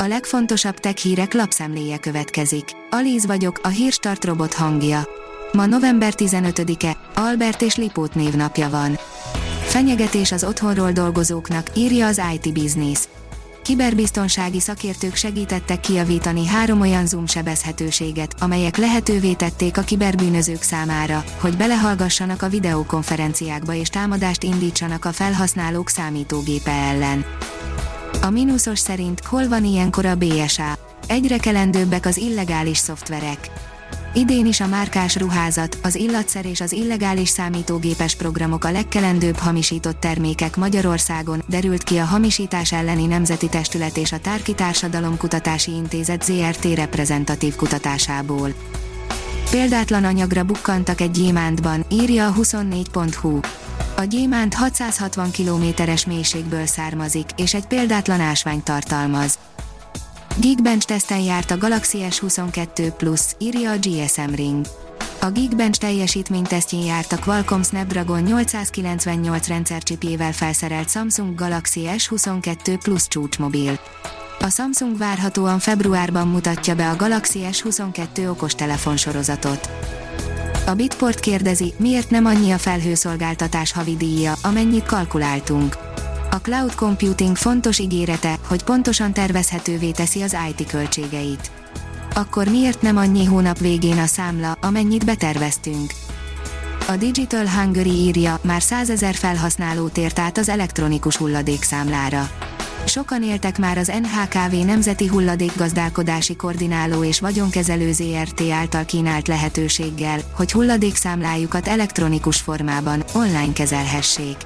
A legfontosabb tech hírek lapszemléje következik. Alíz vagyok, a hírstart robot hangja. Ma november 15-e, Albert és Lipót névnapja van. Fenyegetés az otthonról dolgozóknak, írja az IT Business. Kiberbiztonsági szakértők segítettek kiavítani három olyan Zoom sebezhetőséget, amelyek lehetővé tették a kiberbűnözők számára, hogy belehallgassanak a videokonferenciákba és támadást indítsanak a felhasználók számítógépe ellen. A mínuszos szerint hol van ilyenkor a BSA? Egyre kelendőbbek az illegális szoftverek. Idén is a márkás ruházat, az illatszer és az illegális számítógépes programok a legkelendőbb hamisított termékek Magyarországon, derült ki a hamisítás elleni nemzeti testület és a Tárki Társadalom Kutatási Intézet ZRT reprezentatív kutatásából. Példátlan anyagra bukkantak egy gyémántban, írja a 24.hu. A gyémánt 660 kilométeres mélységből származik, és egy példátlan ásvány tartalmaz. Geekbench teszten járt a Galaxy S22 Plus, írja a GSM Ring. A Geekbench teljesítménytesztjén járt a Qualcomm Snapdragon 898 rendszercsipjével felszerelt Samsung Galaxy S22 Plus csúcsmobil. A Samsung várhatóan februárban mutatja be a Galaxy S22 okostelefon sorozatot. A Bitport kérdezi, miért nem annyi a felhőszolgáltatás havidíja, amennyit kalkuláltunk. A cloud computing fontos ígérete, hogy pontosan tervezhetővé teszi az IT költségeit. Akkor miért nem annyi hónap végén a számla, amennyit beterveztünk? A Digital Hungary írja, már százezer felhasználó tért át az elektronikus hulladékszámlára. Sokan éltek már az NHKV Nemzeti Hulladékgazdálkodási Koordináló és Vagyonkezelő ZRT által kínált lehetőséggel, hogy hulladékszámlájukat elektronikus formában, online kezelhessék.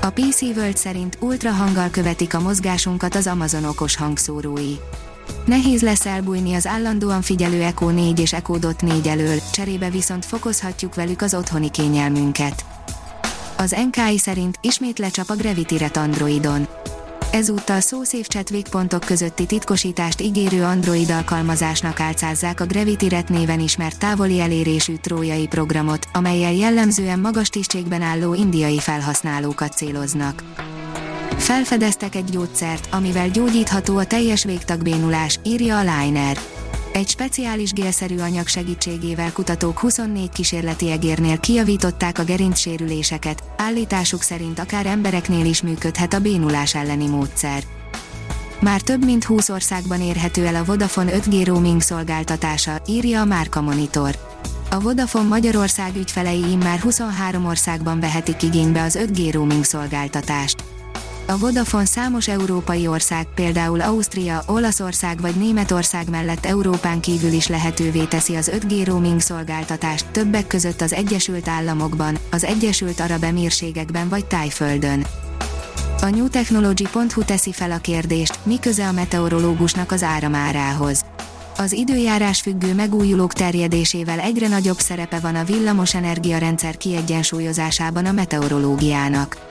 A PC World szerint ultrahanggal követik a mozgásunkat az Amazon okos hangszórói. Nehéz lesz elbújni az állandóan figyelő Echo 4 és Echo Dot 4 elől, cserébe viszont fokozhatjuk velük az otthoni kényelmünket. Az NKI szerint ismét lecsap a Gravity Ret Androidon. Ezúttal szószép chat végpontok közötti titkosítást ígérő Android alkalmazásnak álcázzák a Gravity Ret néven ismert távoli elérésű trójai programot, amelyel jellemzően magas tisztségben álló indiai felhasználókat céloznak. Felfedeztek egy gyógyszert, amivel gyógyítható a teljes végtagbénulás, írja a Liner. Egy speciális gélszerű anyag segítségével kutatók 24 kísérleti egérnél kijavították a gerincsérüléseket, állításuk szerint akár embereknél is működhet a bénulás elleni módszer. Már több mint 20 országban érhető el a Vodafone 5G roaming szolgáltatása, írja a Márka Monitor. A Vodafone Magyarország ügyfelei már 23 országban vehetik igénybe az 5G roaming szolgáltatást. A Vodafone számos európai ország, például Ausztria, Olaszország vagy Németország mellett Európán kívül is lehetővé teszi az 5G roaming szolgáltatást, többek között az Egyesült Államokban, az Egyesült Arab Emírségekben vagy Tájföldön. A newtechnology.hu teszi fel a kérdést, mi köze a meteorológusnak az áramárához. Az időjárás függő megújulók terjedésével egyre nagyobb szerepe van a villamos energiarendszer kiegyensúlyozásában a meteorológiának.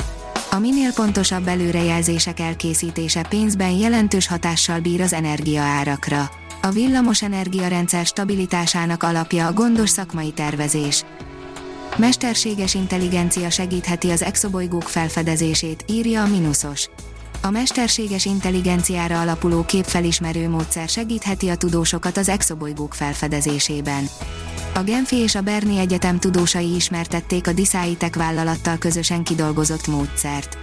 A minél pontosabb előrejelzések elkészítése pénzben jelentős hatással bír az energiaárakra. A villamos energiarendszer stabilitásának alapja a gondos szakmai tervezés. Mesterséges intelligencia segítheti az exobolygók felfedezését, írja a Minusos. A mesterséges intelligenciára alapuló képfelismerő módszer segítheti a tudósokat az exobolygók felfedezésében. A Genfi és a Berni Egyetem tudósai ismertették a Disaitek vállalattal közösen kidolgozott módszert.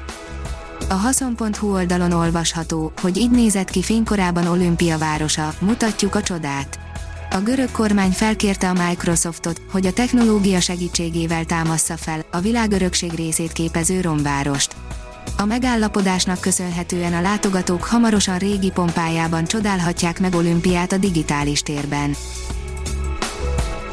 A haszon.hu oldalon olvasható, hogy így nézett ki fénykorában Olimpia városa, mutatjuk a csodát. A görög kormány felkérte a Microsoftot, hogy a technológia segítségével támassza fel a világörökség részét képező romvárost. A megállapodásnak köszönhetően a látogatók hamarosan régi pompájában csodálhatják meg olimpiát a digitális térben.